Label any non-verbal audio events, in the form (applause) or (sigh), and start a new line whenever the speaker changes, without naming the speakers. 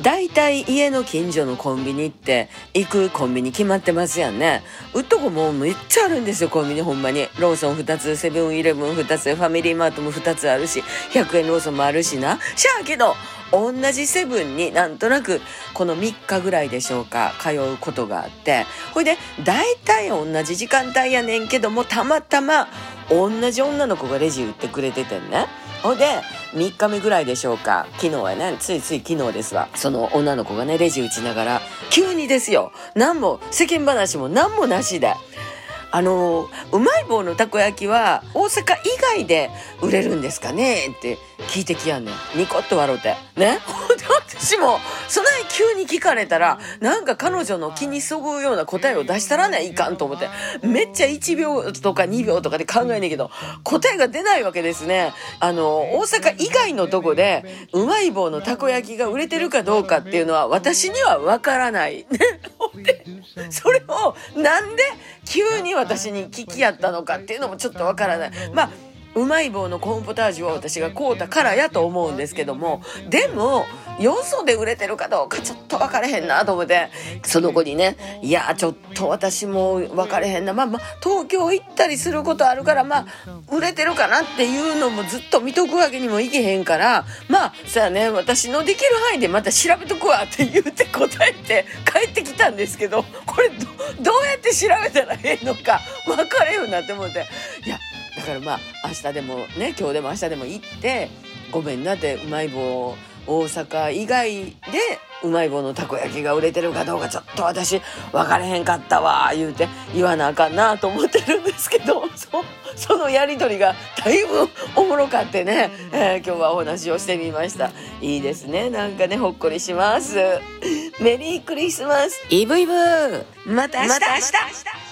大体家の近所のコンビニって行くコンビニ決まってますやんね。うっとこもめっちゃあるんですよ、コンビニほんまに。ローソン2つ、セブンイレブン2つ、ファミリーマートも2つあるし、100円ローソンもあるしな。しゃあけど、同じセブンになんとなくこの3日ぐらいでしょうか通うことがあってほいで大体同じ時間帯やねんけどもたまたま同じ女の子がレジ売ってくれててんね。ほいで3日目ぐらいでしょうか。昨日はね。ついつい昨日ですわ。その女の子がねレジ打ちながら急にですよ。何も世間話も何もなしで。あのうまい棒のたこ焼きは大阪以外で売れるんですかね？って聞いてきやんねん。ニコッと笑うて。ね？(laughs) ほんで。私も、そない急に聞かれたら、なんか彼女の気にそぐうような答えを出したらないかんと思って、めっちゃ1秒とか2秒とかで考えねんけど、答えが出ないわけですね。あの、大阪以外のとこで、うまい棒のたこ焼きが売れてるかどうかっていうのは、私にはわからない。(laughs) それを、なんで急に私に聞き合ったのかっていうのもちょっとわからない。まあうまい棒のコーンポタージュを私が買うたからやと思うんですけどもでもよそで売れてるかどうかちょっと分かれへんなと思ってその子にね「いやちょっと私も分かれへんな。まあまあ東京行ったりすることあるからまあ売れてるかなっていうのもずっと見とくわけにもいけへんからまあさあね私のできる範囲でまた調べとくわ」って言って答えて帰ってきたんですけどこれどうやって調べたらええのか分かれへんなって思って。からまあ明日でもね今日でも明日でも行ってごめんなってうまい棒大阪以外でうまい棒のたこ焼きが売れてるかどうかちょっと私分かれへんかったわ言うて言わなあかんなと思ってるんですけど (laughs) そそのやり取りがだいぶおもろかってね、えー、今日はお話をしてみました。いいですね。なんかねほっこりします。メリークリスマス。イブイブまた明日。また明日